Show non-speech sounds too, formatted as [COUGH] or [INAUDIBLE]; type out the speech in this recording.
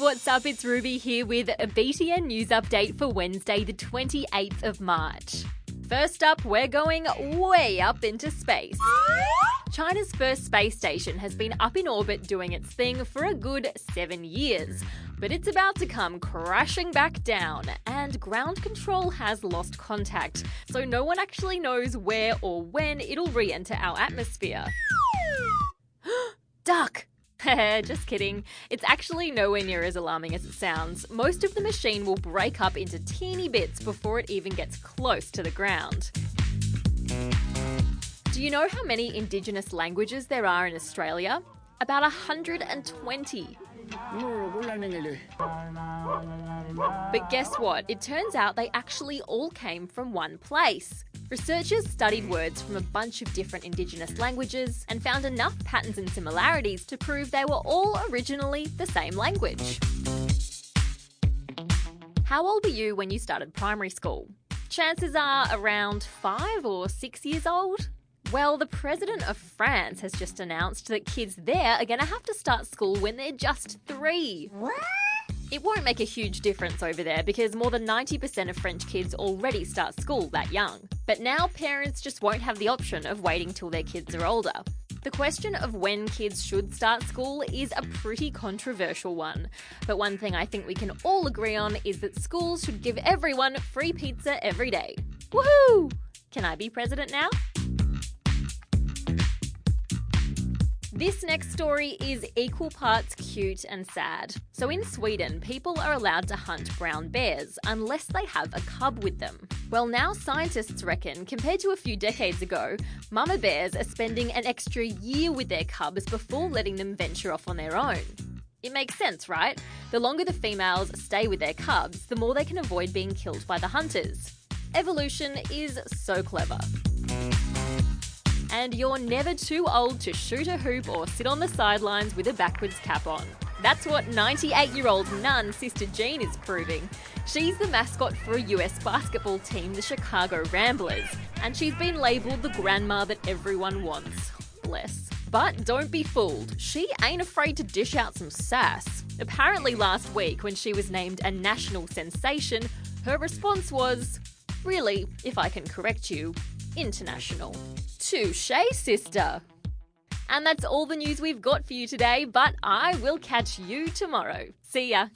what's up? It's Ruby here with a BTN news update for Wednesday, the 28th of March. First up, we're going way up into space. China's first space station has been up in orbit doing its thing for a good seven years, but it's about to come crashing back down, and ground control has lost contact, so no one actually knows where or when it'll re enter our atmosphere. [GASPS] Duck! [LAUGHS] Just kidding. It's actually nowhere near as alarming as it sounds. Most of the machine will break up into teeny bits before it even gets close to the ground. Do you know how many Indigenous languages there are in Australia? About 120. But guess what? It turns out they actually all came from one place. Researchers studied words from a bunch of different Indigenous languages and found enough patterns and similarities to prove they were all originally the same language. How old were you when you started primary school? Chances are around five or six years old. Well, the president of France has just announced that kids there are going to have to start school when they're just three. What? It won't make a huge difference over there because more than 90% of French kids already start school that young. But now parents just won't have the option of waiting till their kids are older. The question of when kids should start school is a pretty controversial one. But one thing I think we can all agree on is that schools should give everyone free pizza every day. Woohoo! Can I be president now? This next story is equal parts cute and sad. So, in Sweden, people are allowed to hunt brown bears unless they have a cub with them. Well, now scientists reckon, compared to a few decades ago, mama bears are spending an extra year with their cubs before letting them venture off on their own. It makes sense, right? The longer the females stay with their cubs, the more they can avoid being killed by the hunters. Evolution is so clever and you're never too old to shoot a hoop or sit on the sidelines with a backwards cap on. That's what 98 year old nun Sister Jean is proving. She's the mascot for a US basketball team, the Chicago Ramblers, and she's been labelled the grandma that everyone wants. Bless. But don't be fooled, she ain't afraid to dish out some sass. Apparently, last week, when she was named a national sensation, her response was, Really, if I can correct you, international. Touche, sister. And that's all the news we've got for you today, but I will catch you tomorrow. See ya.